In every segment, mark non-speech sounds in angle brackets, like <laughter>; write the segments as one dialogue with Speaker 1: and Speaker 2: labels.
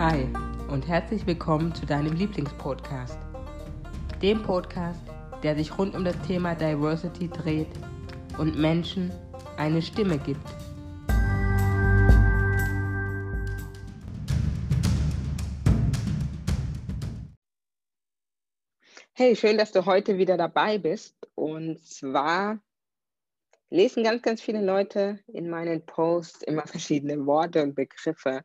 Speaker 1: Hi und herzlich willkommen zu deinem Lieblingspodcast. Dem Podcast, der sich rund um das Thema Diversity dreht und Menschen eine Stimme gibt. Hey, schön, dass du heute wieder dabei bist. Und zwar lesen ganz, ganz viele Leute in meinen Posts immer verschiedene Worte und Begriffe.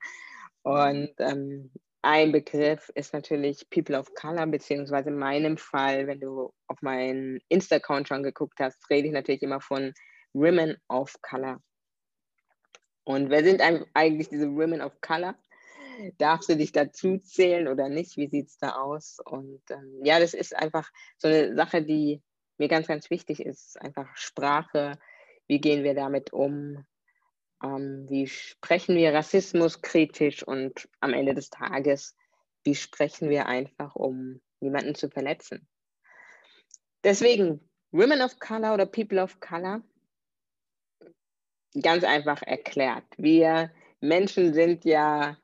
Speaker 1: Und ähm, ein Begriff ist natürlich People of Color, beziehungsweise in meinem Fall, wenn du auf meinen Insta-Account schon geguckt hast, rede ich natürlich immer von Women of Color. Und wer sind eigentlich diese Women of Color? Darfst du dich dazu zählen oder nicht? Wie sieht es da aus? Und ähm, ja, das ist einfach so eine Sache, die mir ganz, ganz wichtig ist. Einfach Sprache. Wie gehen wir damit um? Ähm, wie sprechen wir Rassismus kritisch? Und am Ende des Tages, wie sprechen wir einfach, um niemanden zu verletzen? Deswegen, Women of Color oder People of Color, ganz einfach erklärt. Wir Menschen sind ja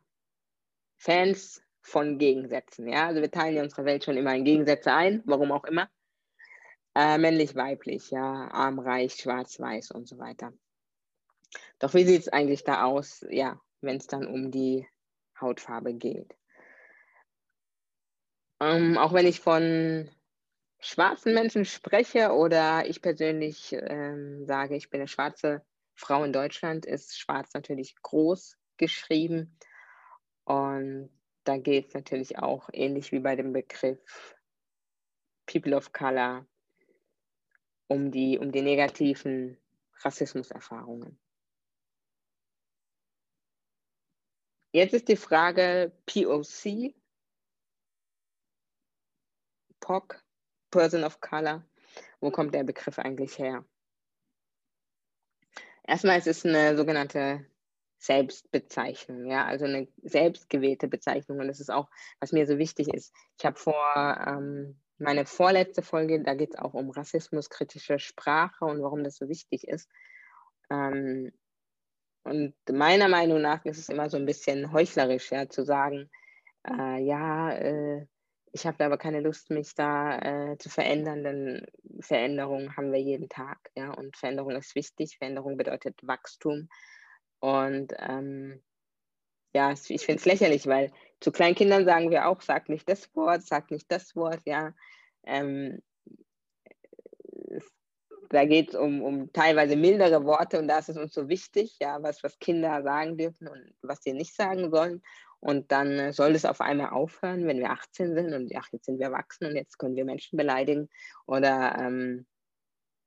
Speaker 1: Fans von Gegensätzen. Ja? Also wir teilen ja unsere Welt schon immer in Gegensätze ein, warum auch immer. Äh, männlich, weiblich, ja, arm, reich, schwarz, weiß und so weiter. Doch wie sieht es eigentlich da aus, ja, wenn es dann um die Hautfarbe geht? Ähm, auch wenn ich von schwarzen Menschen spreche oder ich persönlich ähm, sage, ich bin eine schwarze Frau in Deutschland, ist schwarz natürlich groß geschrieben. Und da geht es natürlich auch ähnlich wie bei dem Begriff People of Color um die, um die negativen Rassismuserfahrungen. Jetzt ist die Frage POC, POC, Person of Color. Wo kommt der Begriff eigentlich her? Erstmal ist es eine sogenannte Selbstbezeichnung, ja, also eine selbstgewählte Bezeichnung. Und das ist auch, was mir so wichtig ist. Ich habe vor ähm, meine vorletzte Folge, da geht es auch um rassismuskritische Sprache und warum das so wichtig ist. Ähm, und meiner Meinung nach ist es immer so ein bisschen heuchlerisch, ja, zu sagen, äh, ja, äh, ich habe aber keine Lust, mich da äh, zu verändern, denn Veränderung haben wir jeden Tag, ja, und Veränderung ist wichtig. Veränderung bedeutet Wachstum. Und ähm, ja, ich finde es lächerlich, weil zu kleinen Kindern sagen wir auch, sag nicht das Wort, sag nicht das Wort, ja. Ähm, da geht es um, um teilweise mildere Worte und da ist es uns so wichtig, ja, was, was Kinder sagen dürfen und was sie nicht sagen sollen. Und dann äh, soll es auf einmal aufhören, wenn wir 18 sind und ach, jetzt sind wir erwachsen und jetzt können wir Menschen beleidigen oder ähm,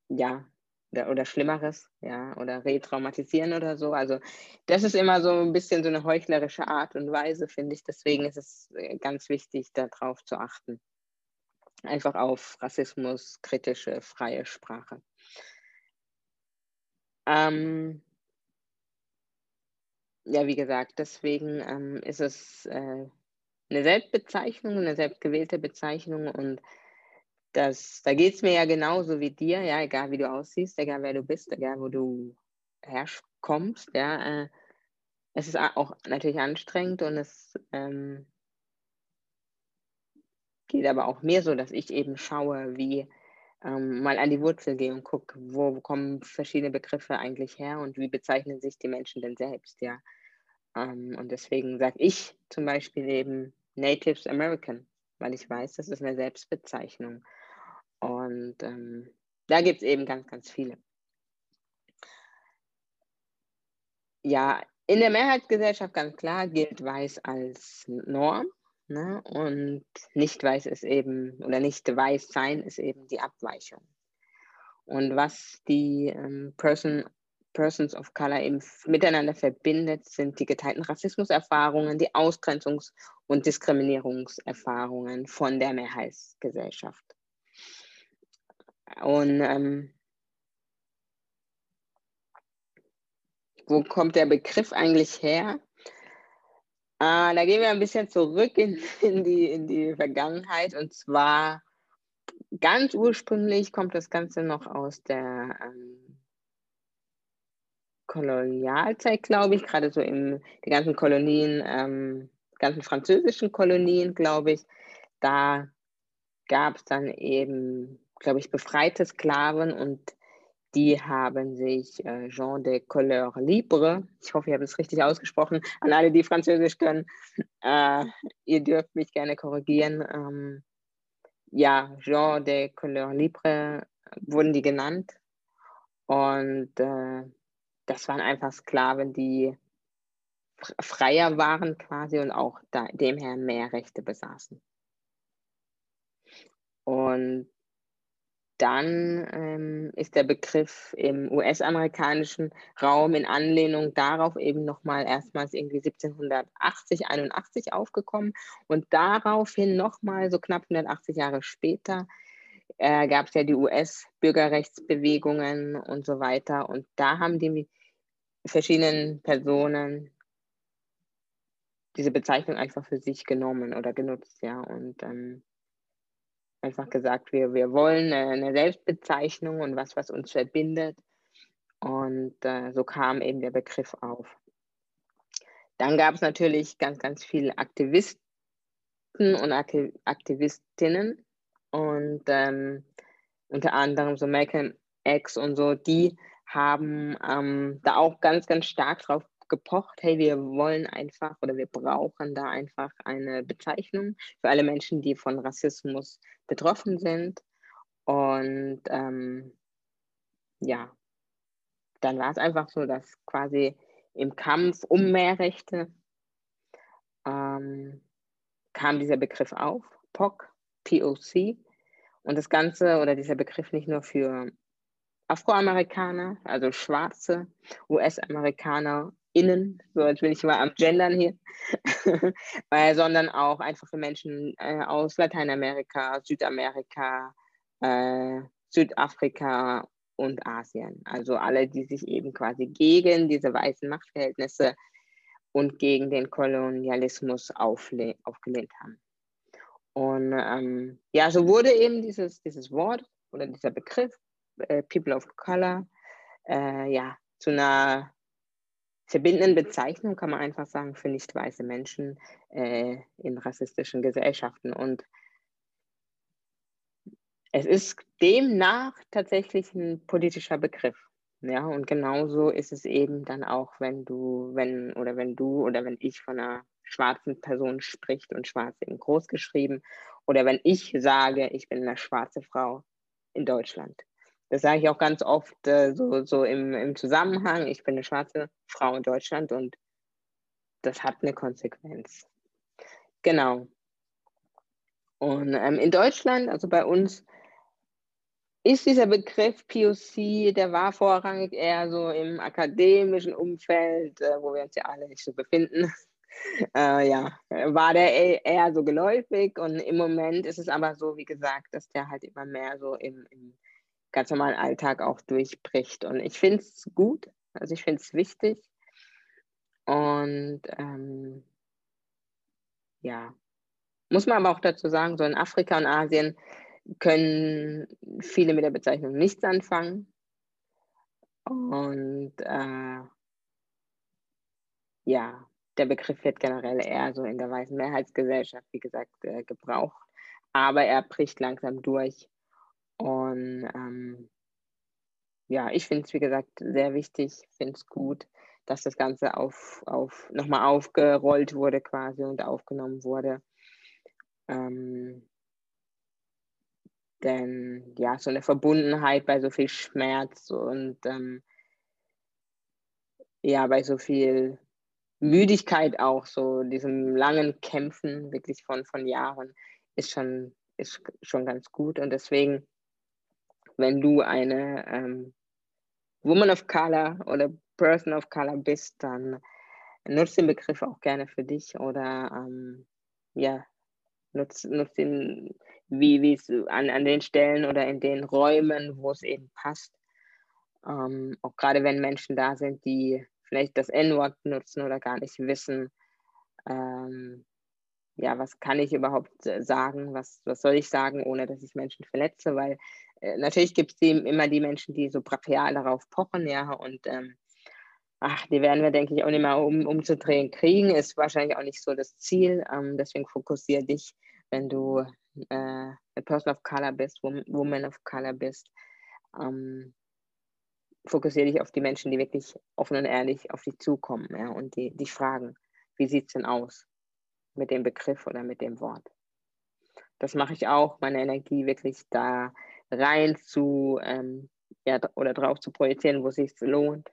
Speaker 1: ja, oder, oder Schlimmeres, ja, oder retraumatisieren oder so. Also das ist immer so ein bisschen so eine heuchlerische Art und Weise, finde ich. Deswegen ist es äh, ganz wichtig, darauf zu achten. Einfach auf Rassismus, kritische, freie Sprache. Ähm, ja, wie gesagt, deswegen ähm, ist es äh, eine Selbstbezeichnung, eine selbstgewählte Bezeichnung und das, da geht es mir ja genauso wie dir, ja, egal wie du aussiehst, egal wer du bist, egal wo du herkommst, ja. Äh, es ist auch natürlich anstrengend und es ähm, geht aber auch mir so, dass ich eben schaue, wie ähm, mal an die Wurzel gehe und gucke, wo, kommen verschiedene Begriffe eigentlich her und wie bezeichnen sich die Menschen denn selbst, ja. Ähm, und deswegen sage ich zum Beispiel eben Natives American, weil ich weiß, das ist eine Selbstbezeichnung. Und ähm, da gibt es eben ganz, ganz viele. Ja, in der Mehrheitsgesellschaft ganz klar gilt Weiß als Norm. Ne? Und nicht weiß ist eben, oder nicht weiß sein ist eben die Abweichung. Und was die ähm, Person, Persons of Color eben miteinander verbindet, sind die geteilten Rassismuserfahrungen, die Ausgrenzungs- und Diskriminierungserfahrungen von der Mehrheitsgesellschaft. Und ähm, wo kommt der Begriff eigentlich her? Äh, da gehen wir ein bisschen zurück in, in, die, in die Vergangenheit. Und zwar ganz ursprünglich kommt das Ganze noch aus der ähm, Kolonialzeit, glaube ich, gerade so in die ganzen Kolonien ähm, ganzen französischen Kolonien, glaube ich, da gab es dann eben, glaube ich, befreite Sklaven und die haben sich äh, Jean de Couleur Libre, ich hoffe, ich habe es richtig ausgesprochen, an alle, die Französisch können, äh, ihr dürft mich gerne korrigieren. Ähm, ja, Jean de Couleur Libre wurden die genannt. Und äh, das waren einfach Sklaven, die freier waren quasi und auch da, demher mehr Rechte besaßen. Und dann ähm, ist der Begriff im US-amerikanischen Raum in Anlehnung darauf eben nochmal erstmals irgendwie 1780, 81 aufgekommen. Und daraufhin nochmal so knapp 180 Jahre später äh, gab es ja die US-Bürgerrechtsbewegungen und so weiter. Und da haben die verschiedenen Personen diese Bezeichnung einfach für sich genommen oder genutzt, ja. Und ähm, einfach gesagt, wir, wir wollen eine Selbstbezeichnung und was, was uns verbindet. Und äh, so kam eben der Begriff auf. Dann gab es natürlich ganz, ganz viele Aktivisten und Aktivistinnen und ähm, unter anderem so Malcolm X und so, die haben ähm, da auch ganz, ganz stark drauf gepocht, hey, wir wollen einfach oder wir brauchen da einfach eine Bezeichnung für alle Menschen, die von Rassismus betroffen sind. Und ähm, ja, dann war es einfach so, dass quasi im Kampf um mehr Rechte ähm, kam dieser Begriff auf, POC, POC. Und das Ganze oder dieser Begriff nicht nur für Afroamerikaner, also schwarze US-Amerikaner innen, so als bin ich mal am Gendern hier, <laughs> äh, sondern auch einfach für Menschen äh, aus Lateinamerika, Südamerika, äh, Südafrika und Asien. Also alle, die sich eben quasi gegen diese weißen Machtverhältnisse und gegen den Kolonialismus aufgelehnt haben. Und ähm, ja, so wurde eben dieses, dieses Wort oder dieser Begriff äh, People of Color äh, ja, zu einer verbindenden Bezeichnung, kann man einfach sagen, für nicht weiße Menschen äh, in rassistischen Gesellschaften. Und es ist demnach tatsächlich ein politischer Begriff. Ja, und genauso ist es eben dann auch, wenn du, wenn oder wenn du oder wenn ich von einer schwarzen Person spricht und schwarz eben groß geschrieben oder wenn ich sage, ich bin eine schwarze Frau in Deutschland. Das sage ich auch ganz oft äh, so, so im, im Zusammenhang. Ich bin eine schwarze Frau in Deutschland und das hat eine Konsequenz. Genau. Und ähm, in Deutschland, also bei uns, ist dieser Begriff POC, der war vorrangig eher so im akademischen Umfeld, äh, wo wir uns ja alle nicht so befinden. <laughs> äh, ja, war der eher so geläufig und im Moment ist es aber so, wie gesagt, dass der halt immer mehr so im, im ganz normalen Alltag auch durchbricht. Und ich finde es gut, also ich finde es wichtig. Und ähm, ja, muss man aber auch dazu sagen, so in Afrika und Asien können viele mit der Bezeichnung nichts anfangen. Und äh, ja, der Begriff wird generell eher so in der weißen Mehrheitsgesellschaft, wie gesagt, äh, gebraucht. Aber er bricht langsam durch und ähm, ja, ich finde es, wie gesagt, sehr wichtig, finde es gut, dass das Ganze auf, auf, nochmal aufgerollt wurde quasi und aufgenommen wurde. Ähm, denn ja, so eine Verbundenheit bei so viel Schmerz und ähm, ja, bei so viel Müdigkeit auch, so diesem langen Kämpfen wirklich von, von Jahren, ist schon, ist schon ganz gut. Und deswegen wenn du eine ähm, Woman of Color oder Person of Color bist, dann nutzt den Begriff auch gerne für dich oder ähm, ja, nutzt, nutzt ihn wie es an, an den Stellen oder in den Räumen, wo es eben passt. Ähm, auch gerade wenn Menschen da sind, die vielleicht das N-Wort nutzen oder gar nicht wissen, ähm, ja, was kann ich überhaupt sagen, was, was soll ich sagen, ohne dass ich Menschen verletze, weil äh, natürlich gibt es immer die Menschen, die so brachial darauf pochen, ja, und ähm, ach, die werden wir, denke ich, auch nicht mehr um, umzudrehen kriegen. Ist wahrscheinlich auch nicht so das Ziel. Ähm, deswegen fokussiere dich, wenn du äh, eine Person of Color bist, Woman of Color bist. Ähm, fokussiere dich auf die Menschen, die wirklich offen und ehrlich auf dich zukommen ja, und die dich fragen, wie sieht es denn aus mit dem Begriff oder mit dem Wort. Das mache ich auch, meine Energie wirklich da rein zu ähm, ja, oder drauf zu projizieren, wo es sich lohnt.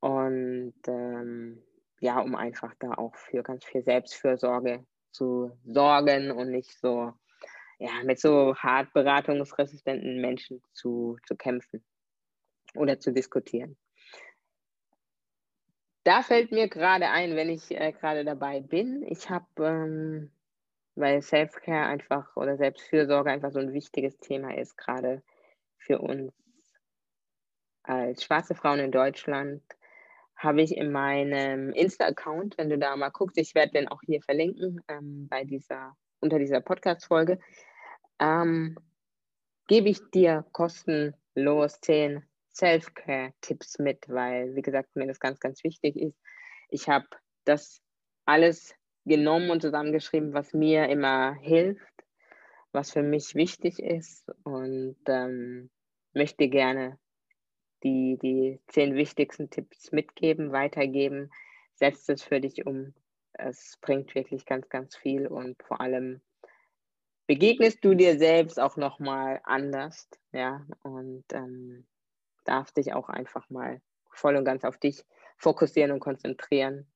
Speaker 1: Und ähm, ja, um einfach da auch für ganz viel Selbstfürsorge zu sorgen und nicht so ja, mit so hart beratungsresistenten Menschen zu, zu kämpfen oder zu diskutieren. Da fällt mir gerade ein, wenn ich äh, gerade dabei bin, ich habe, ähm, weil Self-Care einfach oder Selbstfürsorge einfach so ein wichtiges Thema ist, gerade für uns als schwarze Frauen in Deutschland, habe ich in meinem Insta-Account, wenn du da mal guckst, ich werde den auch hier verlinken ähm, bei dieser, unter dieser Podcast-Folge, ähm, gebe ich dir kostenlos zehn Self-Care-Tipps mit, weil, wie gesagt, mir das ganz, ganz wichtig ist. Ich habe das alles genommen und zusammengeschrieben, was mir immer hilft, was für mich wichtig ist und ähm, möchte gerne die, die zehn wichtigsten Tipps mitgeben, weitergeben. Setz es für dich um. Es bringt wirklich ganz, ganz viel und vor allem begegnest du dir selbst auch nochmal anders, ja, und ähm, darfst dich auch einfach mal voll und ganz auf dich fokussieren und konzentrieren.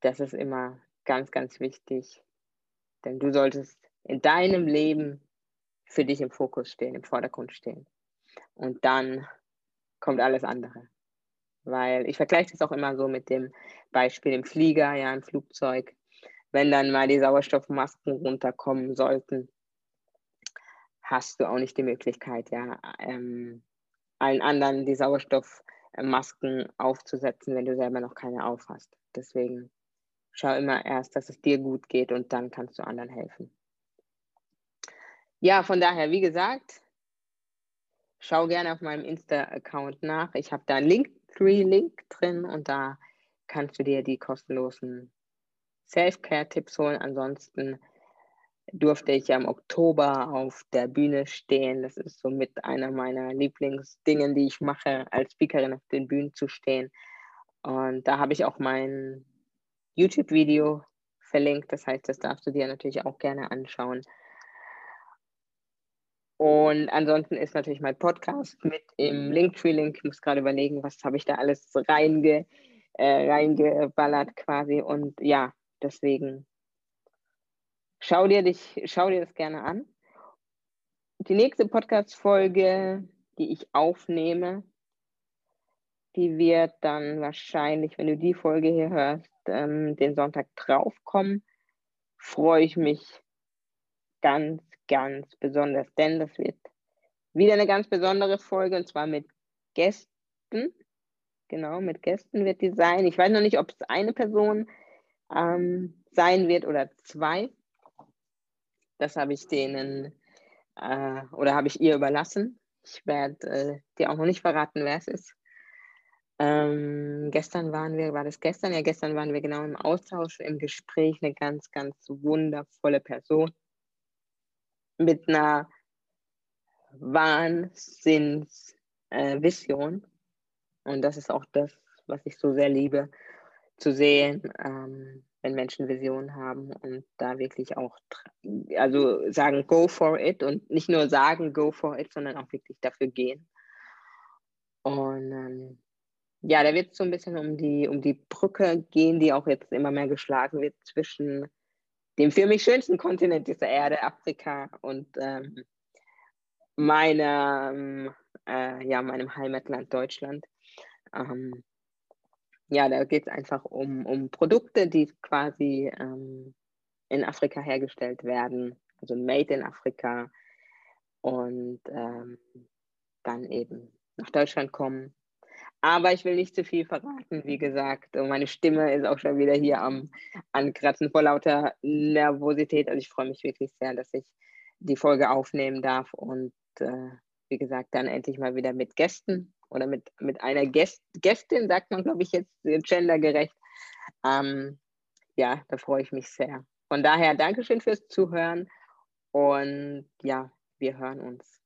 Speaker 1: Das ist immer ganz, ganz wichtig, denn du solltest in deinem Leben für dich im Fokus stehen, im Vordergrund stehen. Und dann kommt alles andere. Weil ich vergleiche das auch immer so mit dem Beispiel im Flieger, ja, im Flugzeug. Wenn dann mal die Sauerstoffmasken runterkommen sollten, hast du auch nicht die Möglichkeit, ja, ähm, allen anderen die Sauerstoffmasken aufzusetzen, wenn du selber noch keine aufhast. Deswegen schau immer erst, dass es dir gut geht und dann kannst du anderen helfen. Ja, von daher, wie gesagt, schau gerne auf meinem Insta-Account nach. Ich habe da einen Linktree-Link drin und da kannst du dir die kostenlosen Self-Care-Tipps holen. Ansonsten durfte ich ja im Oktober auf der Bühne stehen. Das ist so mit einer meiner Lieblingsdingen, die ich mache, als Speakerin auf den Bühnen zu stehen. Und da habe ich auch mein YouTube-Video verlinkt. Das heißt, das darfst du dir natürlich auch gerne anschauen. Und ansonsten ist natürlich mein Podcast mit im Linktree-Link. Ich muss gerade überlegen, was habe ich da alles reinge, äh, reingeballert quasi. Und ja, deswegen schau dir, dich, schau dir das gerne an. Die nächste Podcast-Folge, die ich aufnehme, die wird dann wahrscheinlich, wenn du die Folge hier hörst, ähm, den Sonntag draufkommen. Freue ich mich ganz, ganz besonders, denn das wird wieder eine ganz besondere Folge und zwar mit Gästen. Genau, mit Gästen wird die sein. Ich weiß noch nicht, ob es eine Person ähm, sein wird oder zwei. Das habe ich denen äh, oder habe ich ihr überlassen. Ich werde äh, dir auch noch nicht verraten, wer es ist. Ähm, gestern waren wir, war das gestern? Ja, gestern waren wir genau im Austausch, im Gespräch, eine ganz, ganz wundervolle Person mit einer Wahnsinnsvision. Äh, Und das ist auch das, was ich so sehr liebe, zu sehen, ähm, wenn Menschen Visionen haben und da wirklich auch, also sagen, go for it und nicht nur sagen, go for it, sondern auch wirklich dafür gehen. Und ähm, ja, da wird es so ein bisschen um die, um die Brücke gehen, die auch jetzt immer mehr geschlagen wird zwischen dem für mich schönsten Kontinent dieser Erde, Afrika, und ähm, meiner, äh, ja, meinem Heimatland Deutschland. Ähm, ja, da geht es einfach um, um Produkte, die quasi ähm, in Afrika hergestellt werden, also made in Afrika und ähm, dann eben nach Deutschland kommen aber ich will nicht zu viel verraten, wie gesagt. Und meine Stimme ist auch schon wieder hier am Ankratzen vor lauter Nervosität. Also ich freue mich wirklich sehr, dass ich die Folge aufnehmen darf und äh, wie gesagt, dann endlich mal wieder mit Gästen oder mit, mit einer Gäst, Gästin, sagt man, glaube ich, jetzt gendergerecht. Ähm, ja, da freue ich mich sehr. Von daher, Dankeschön fürs Zuhören und ja, wir hören uns.